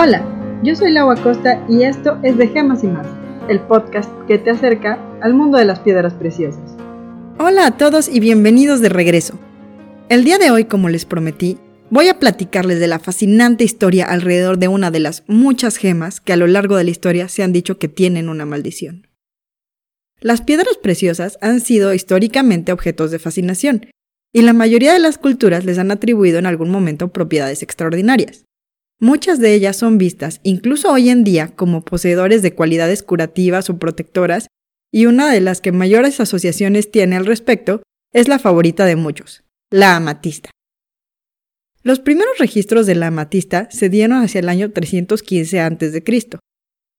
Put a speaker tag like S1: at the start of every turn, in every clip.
S1: Hola, yo soy Lau Acosta y esto es de Gemas y más, el podcast que te acerca al mundo de las piedras preciosas.
S2: Hola a todos y bienvenidos de regreso. El día de hoy, como les prometí, voy a platicarles de la fascinante historia alrededor de una de las muchas gemas que a lo largo de la historia se han dicho que tienen una maldición. Las piedras preciosas han sido históricamente objetos de fascinación, y la mayoría de las culturas les han atribuido en algún momento propiedades extraordinarias. Muchas de ellas son vistas, incluso hoy en día, como poseedores de cualidades curativas o protectoras, y una de las que mayores asociaciones tiene al respecto es la favorita de muchos, la amatista. Los primeros registros de la amatista se dieron hacia el año 315 a.C.,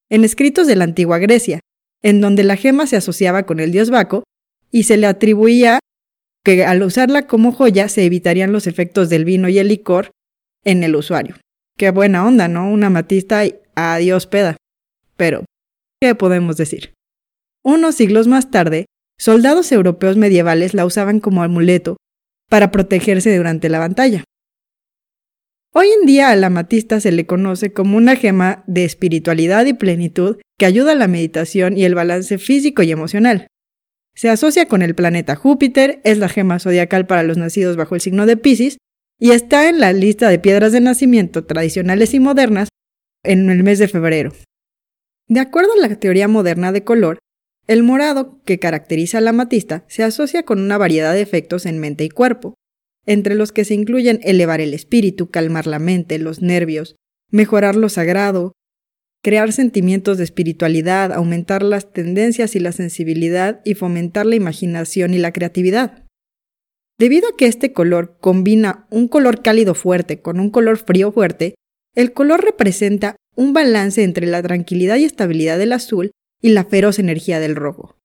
S2: en escritos de la antigua Grecia, en donde la gema se asociaba con el dios Baco y se le atribuía que al usarla como joya se evitarían los efectos del vino y el licor en el usuario. Qué buena onda, ¿no? Una amatista y adiós peda. Pero, ¿qué podemos decir? Unos siglos más tarde, soldados europeos medievales la usaban como amuleto para protegerse durante la batalla. Hoy en día a la amatista se le conoce como una gema de espiritualidad y plenitud que ayuda a la meditación y el balance físico y emocional. Se asocia con el planeta Júpiter, es la gema zodiacal para los nacidos bajo el signo de Pisces y está en la lista de piedras de nacimiento tradicionales y modernas en el mes de febrero. De acuerdo a la teoría moderna de color, el morado, que caracteriza a la amatista, se asocia con una variedad de efectos en mente y cuerpo, entre los que se incluyen elevar el espíritu, calmar la mente, los nervios, mejorar lo sagrado, crear sentimientos de espiritualidad, aumentar las tendencias y la sensibilidad y fomentar la imaginación y la creatividad. Debido a que este color combina un color cálido fuerte con un color frío fuerte, el color representa un balance entre la tranquilidad y estabilidad del azul y la feroz energía del rojo.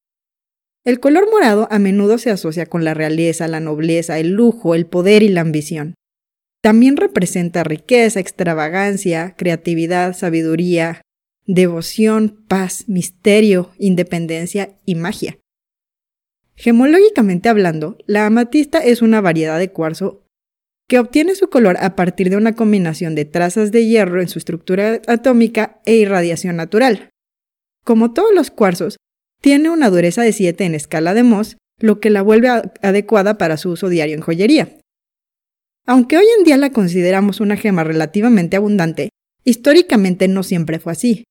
S2: El color morado a menudo se asocia con la realeza, la nobleza, el lujo, el poder y la ambición. También representa riqueza, extravagancia, creatividad, sabiduría, devoción, paz, misterio, independencia y magia. Gemológicamente hablando, la amatista es una variedad de cuarzo que obtiene su color a partir de una combinación de trazas de hierro en su estructura atómica e irradiación natural. Como todos los cuarzos, tiene una dureza de 7 en escala de Mohs, lo que la vuelve adecuada para su uso diario en joyería. Aunque hoy en día la consideramos una gema relativamente abundante, históricamente no siempre fue así,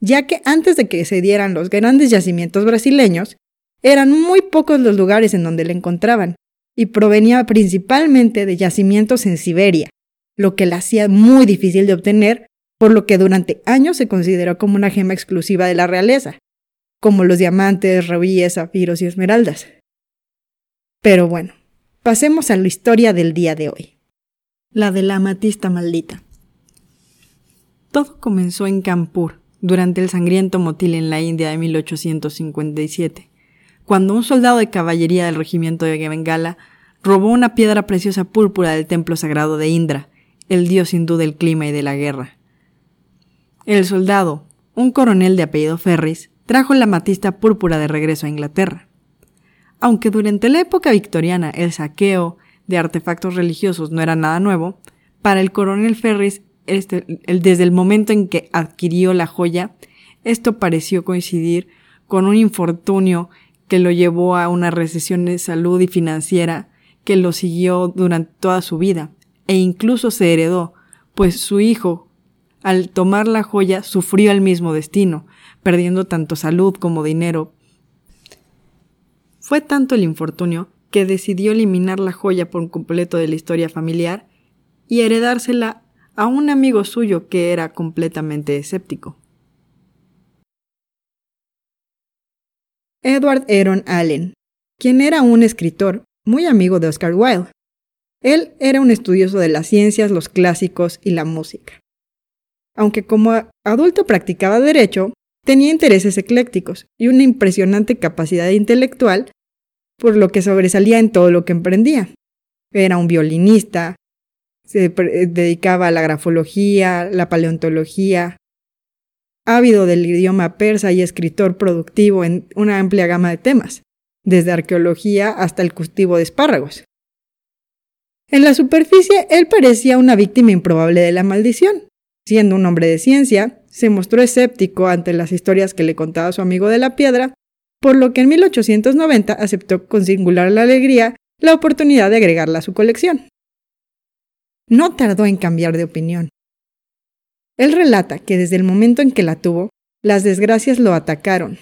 S2: ya que antes de que se dieran los grandes yacimientos brasileños, eran muy pocos los lugares en donde la encontraban, y provenía principalmente de yacimientos en Siberia, lo que la hacía muy difícil de obtener, por lo que durante años se consideró como una gema exclusiva de la realeza como los diamantes, rubíes, zafiros y esmeraldas. Pero bueno, pasemos a la historia del día de hoy. La de la amatista maldita. Todo comenzó en Kanpur, durante el sangriento motil en la India de 1857, cuando un soldado de caballería del regimiento de Bengala robó una piedra preciosa púrpura del templo sagrado de Indra, el dios hindú del clima y de la guerra. El soldado, un coronel de apellido Ferris, trajo la matista púrpura de regreso a Inglaterra. Aunque durante la época victoriana el saqueo de artefactos religiosos no era nada nuevo, para el coronel Ferris, este, desde el momento en que adquirió la joya, esto pareció coincidir con un infortunio que lo llevó a una recesión de salud y financiera que lo siguió durante toda su vida, e incluso se heredó, pues su hijo, al tomar la joya, sufrió el mismo destino, perdiendo tanto salud como dinero. Fue tanto el infortunio que decidió eliminar la joya por completo de la historia familiar y heredársela a un amigo suyo que era completamente escéptico. Edward Aaron Allen, quien era un escritor muy amigo de Oscar Wilde. Él era un estudioso de las ciencias, los clásicos y la música. Aunque como adulto practicaba derecho, Tenía intereses eclécticos y una impresionante capacidad intelectual, por lo que sobresalía en todo lo que emprendía. Era un violinista, se dedicaba a la grafología, la paleontología, ávido del idioma persa y escritor productivo en una amplia gama de temas, desde arqueología hasta el cultivo de espárragos. En la superficie, él parecía una víctima improbable de la maldición, Siendo un hombre de ciencia, se mostró escéptico ante las historias que le contaba su amigo de la piedra, por lo que en 1890 aceptó con singular alegría la oportunidad de agregarla a su colección. No tardó en cambiar de opinión. Él relata que desde el momento en que la tuvo, las desgracias lo atacaron.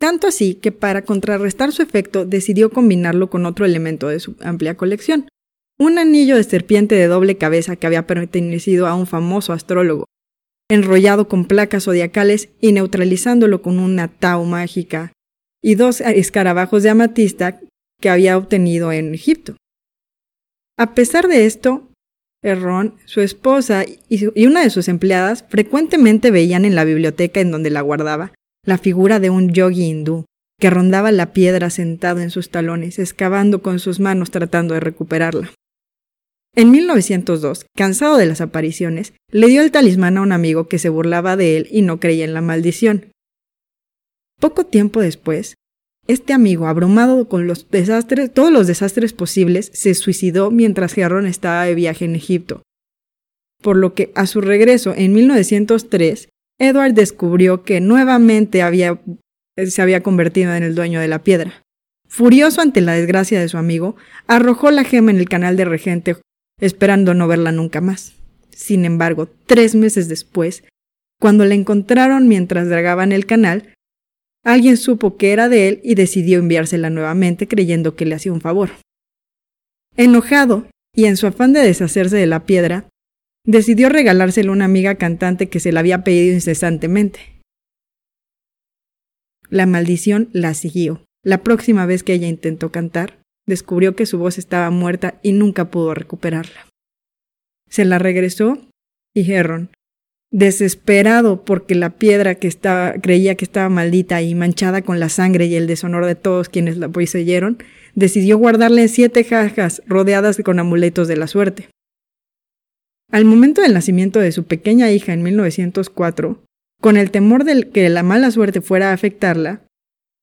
S2: Tanto así que para contrarrestar su efecto decidió combinarlo con otro elemento de su amplia colección, un anillo de serpiente de doble cabeza que había pertenecido a un famoso astrólogo, enrollado con placas zodiacales y neutralizándolo con una tau mágica, y dos escarabajos de amatista que había obtenido en Egipto. A pesar de esto, Errón, su esposa y una de sus empleadas frecuentemente veían en la biblioteca en donde la guardaba la figura de un yogi hindú que rondaba la piedra sentado en sus talones, excavando con sus manos tratando de recuperarla. En 1902, cansado de las apariciones, le dio el talismán a un amigo que se burlaba de él y no creía en la maldición. Poco tiempo después, este amigo, abrumado con los desastres, todos los desastres posibles, se suicidó mientras Gerrón estaba de viaje en Egipto. Por lo que, a su regreso en 1903, Edward descubrió que nuevamente había, se había convertido en el dueño de la piedra. Furioso ante la desgracia de su amigo, arrojó la gema en el canal de Regente, esperando no verla nunca más. Sin embargo, tres meses después, cuando la encontraron mientras dragaban el canal, Alguien supo que era de él y decidió enviársela nuevamente creyendo que le hacía un favor. Enojado, y en su afán de deshacerse de la piedra, decidió regalársela a una amiga cantante que se la había pedido incesantemente. La maldición la siguió. La próxima vez que ella intentó cantar, descubrió que su voz estaba muerta y nunca pudo recuperarla. Se la regresó y Herron, desesperado porque la piedra que estaba, creía que estaba maldita y manchada con la sangre y el deshonor de todos quienes la poseyeron, decidió guardarla en siete cajas rodeadas con amuletos de la suerte. Al momento del nacimiento de su pequeña hija en 1904, con el temor de que la mala suerte fuera a afectarla,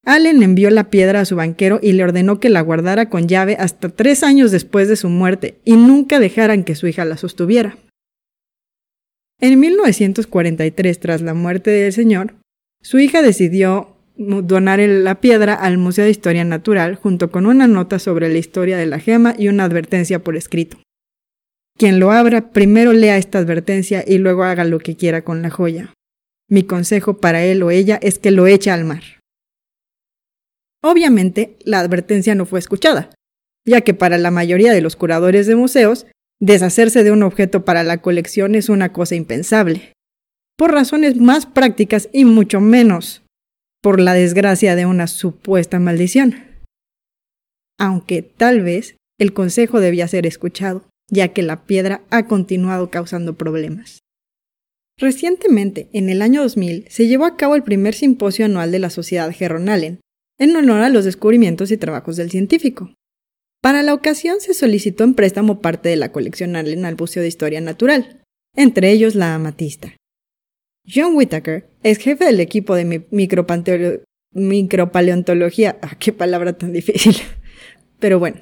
S2: Allen envió la piedra a su banquero y le ordenó que la guardara con llave hasta tres años después de su muerte y nunca dejaran que su hija la sostuviera. En 1943, tras la muerte del señor, su hija decidió donar la piedra al Museo de Historia Natural junto con una nota sobre la historia de la gema y una advertencia por escrito. Quien lo abra, primero lea esta advertencia y luego haga lo que quiera con la joya. Mi consejo para él o ella es que lo eche al mar. Obviamente, la advertencia no fue escuchada, ya que para la mayoría de los curadores de museos, Deshacerse de un objeto para la colección es una cosa impensable, por razones más prácticas y mucho menos por la desgracia de una supuesta maldición. Aunque tal vez el consejo debía ser escuchado, ya que la piedra ha continuado causando problemas. Recientemente, en el año 2000, se llevó a cabo el primer simposio anual de la Sociedad Gerron Allen, en honor a los descubrimientos y trabajos del científico. Para la ocasión se solicitó en préstamo parte de la colección Allen al Museo de Historia Natural, entre ellos la amatista. John Whitaker es jefe del equipo de micropaleontología, ah, qué palabra tan difícil, pero bueno,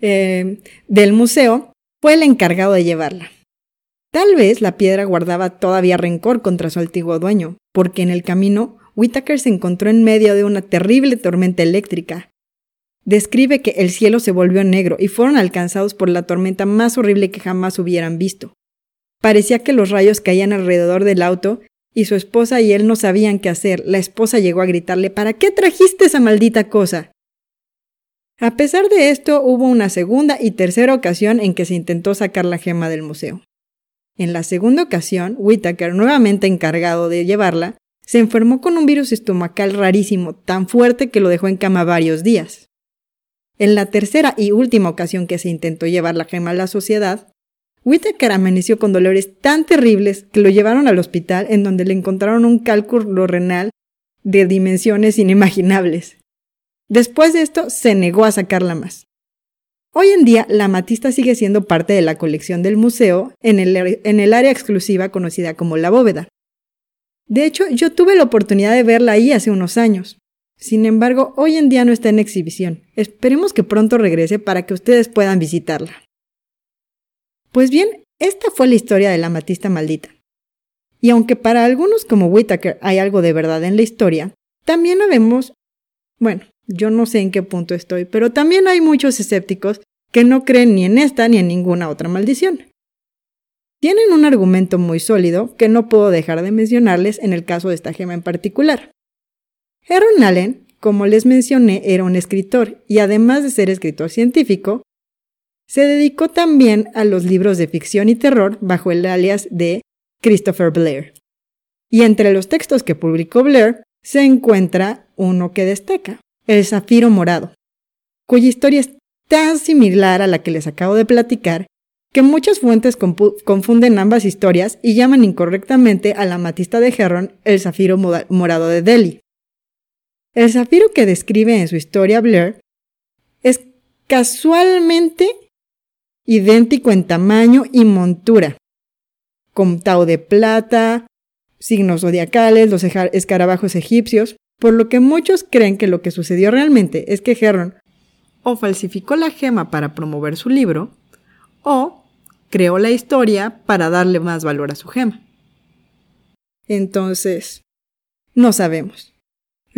S2: eh, del museo, fue el encargado de llevarla. Tal vez la piedra guardaba todavía rencor contra su antiguo dueño, porque en el camino Whitaker se encontró en medio de una terrible tormenta eléctrica describe que el cielo se volvió negro y fueron alcanzados por la tormenta más horrible que jamás hubieran visto. Parecía que los rayos caían alrededor del auto y su esposa y él no sabían qué hacer. La esposa llegó a gritarle ¿Para qué trajiste esa maldita cosa? A pesar de esto, hubo una segunda y tercera ocasión en que se intentó sacar la gema del museo. En la segunda ocasión, Whitaker, nuevamente encargado de llevarla, se enfermó con un virus estomacal rarísimo, tan fuerte que lo dejó en cama varios días. En la tercera y última ocasión que se intentó llevar la gema a la sociedad, Whitaker amaneció con dolores tan terribles que lo llevaron al hospital en donde le encontraron un cálculo renal de dimensiones inimaginables. Después de esto, se negó a sacarla más. Hoy en día, la amatista sigue siendo parte de la colección del museo en el, en el área exclusiva conocida como la bóveda. De hecho, yo tuve la oportunidad de verla ahí hace unos años. Sin embargo, hoy en día no está en exhibición. Esperemos que pronto regrese para que ustedes puedan visitarla. Pues bien, Esta fue la historia de la amatista maldita. Y aunque para algunos como Whitaker hay algo de verdad en la historia, también vemos, bueno, yo no sé en qué punto estoy, pero también hay muchos escépticos que no creen ni en esta ni en ninguna otra maldición. Tienen un argumento muy sólido que no puedo dejar de mencionarles en el caso de esta gema en particular. Aaron Allen, como les mencioné, era un escritor y además de ser escritor científico, se dedicó también a los libros de ficción y terror bajo el alias de Christopher Blair. Y entre los textos que publicó Blair se encuentra uno que destaca, El Zafiro Morado, cuya historia es tan similar a la que les acabo de platicar que muchas fuentes confunden ambas historias y llaman incorrectamente a la matista de Herron el zafiro morado de Delhi. El zafiro que describe en su historia Blair es casualmente idéntico en tamaño y montura, con tau de plata, signos zodiacales, los escarabajos egipcios, por lo que muchos creen que lo que sucedió realmente es que Herron o falsificó la gema para promover su libro, o creó la historia para darle más valor a su gema. Entonces, no sabemos.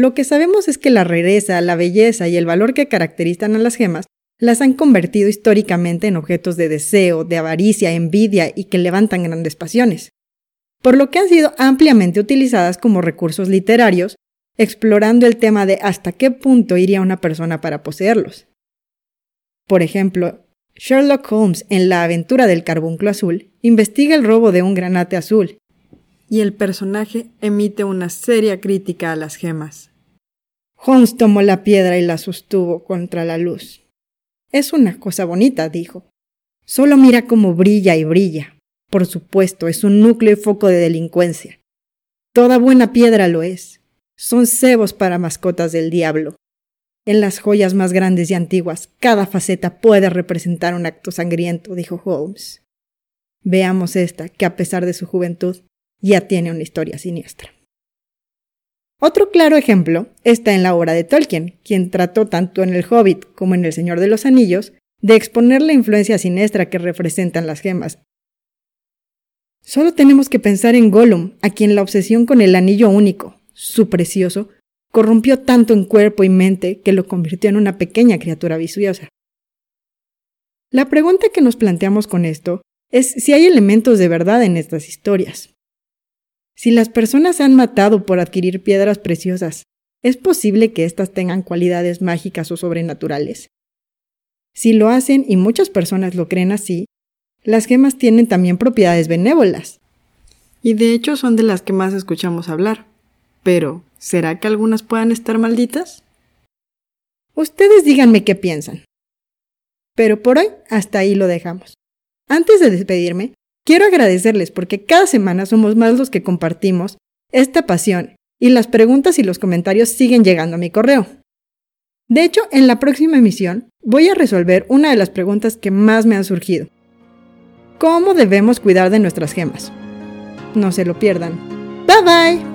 S2: Lo que sabemos es que la rareza, la belleza y el valor que caracterizan a las gemas las han convertido históricamente en objetos de deseo, de avaricia, envidia y que levantan grandes pasiones, por lo que han sido ampliamente utilizadas como recursos literarios, explorando el tema de hasta qué punto iría una persona para poseerlos. Por ejemplo, Sherlock Holmes en La aventura del carbunclo azul investiga el robo de un granate azul y el personaje emite una seria crítica a las gemas. Holmes tomó la piedra y la sostuvo contra la luz. Es una cosa bonita, dijo. Solo mira cómo brilla y brilla. Por supuesto, es un núcleo y foco de delincuencia. Toda buena piedra lo es. Son cebos para mascotas del diablo. En las joyas más grandes y antiguas, cada faceta puede representar un acto sangriento, dijo Holmes. Veamos esta, que a pesar de su juventud, ya tiene una historia siniestra. Otro claro ejemplo está en la obra de Tolkien, quien trató tanto en El Hobbit como en El Señor de los Anillos de exponer la influencia siniestra que representan las gemas. Solo tenemos que pensar en Gollum, a quien la obsesión con el anillo único, su precioso, corrompió tanto en cuerpo y mente que lo convirtió en una pequeña criatura viciosa. La pregunta que nos planteamos con esto es si hay elementos de verdad en estas historias. Si las personas se han matado por adquirir piedras preciosas, ¿es posible que éstas tengan cualidades mágicas o sobrenaturales? Si lo hacen y muchas personas lo creen así, las gemas tienen también propiedades benévolas. Y de hecho son de las que más escuchamos hablar. Pero, ¿será que algunas puedan estar malditas? Ustedes díganme qué piensan. Pero por hoy hasta ahí lo dejamos. Antes de despedirme, quiero agradecerles porque cada semana somos más los que compartimos esta pasión y las preguntas y los comentarios siguen llegando a mi correo. De hecho, en la próxima emisión voy a resolver una de las preguntas que más me han surgido. ¿Cómo debemos cuidar de nuestras gemas? No se lo pierdan. Bye bye.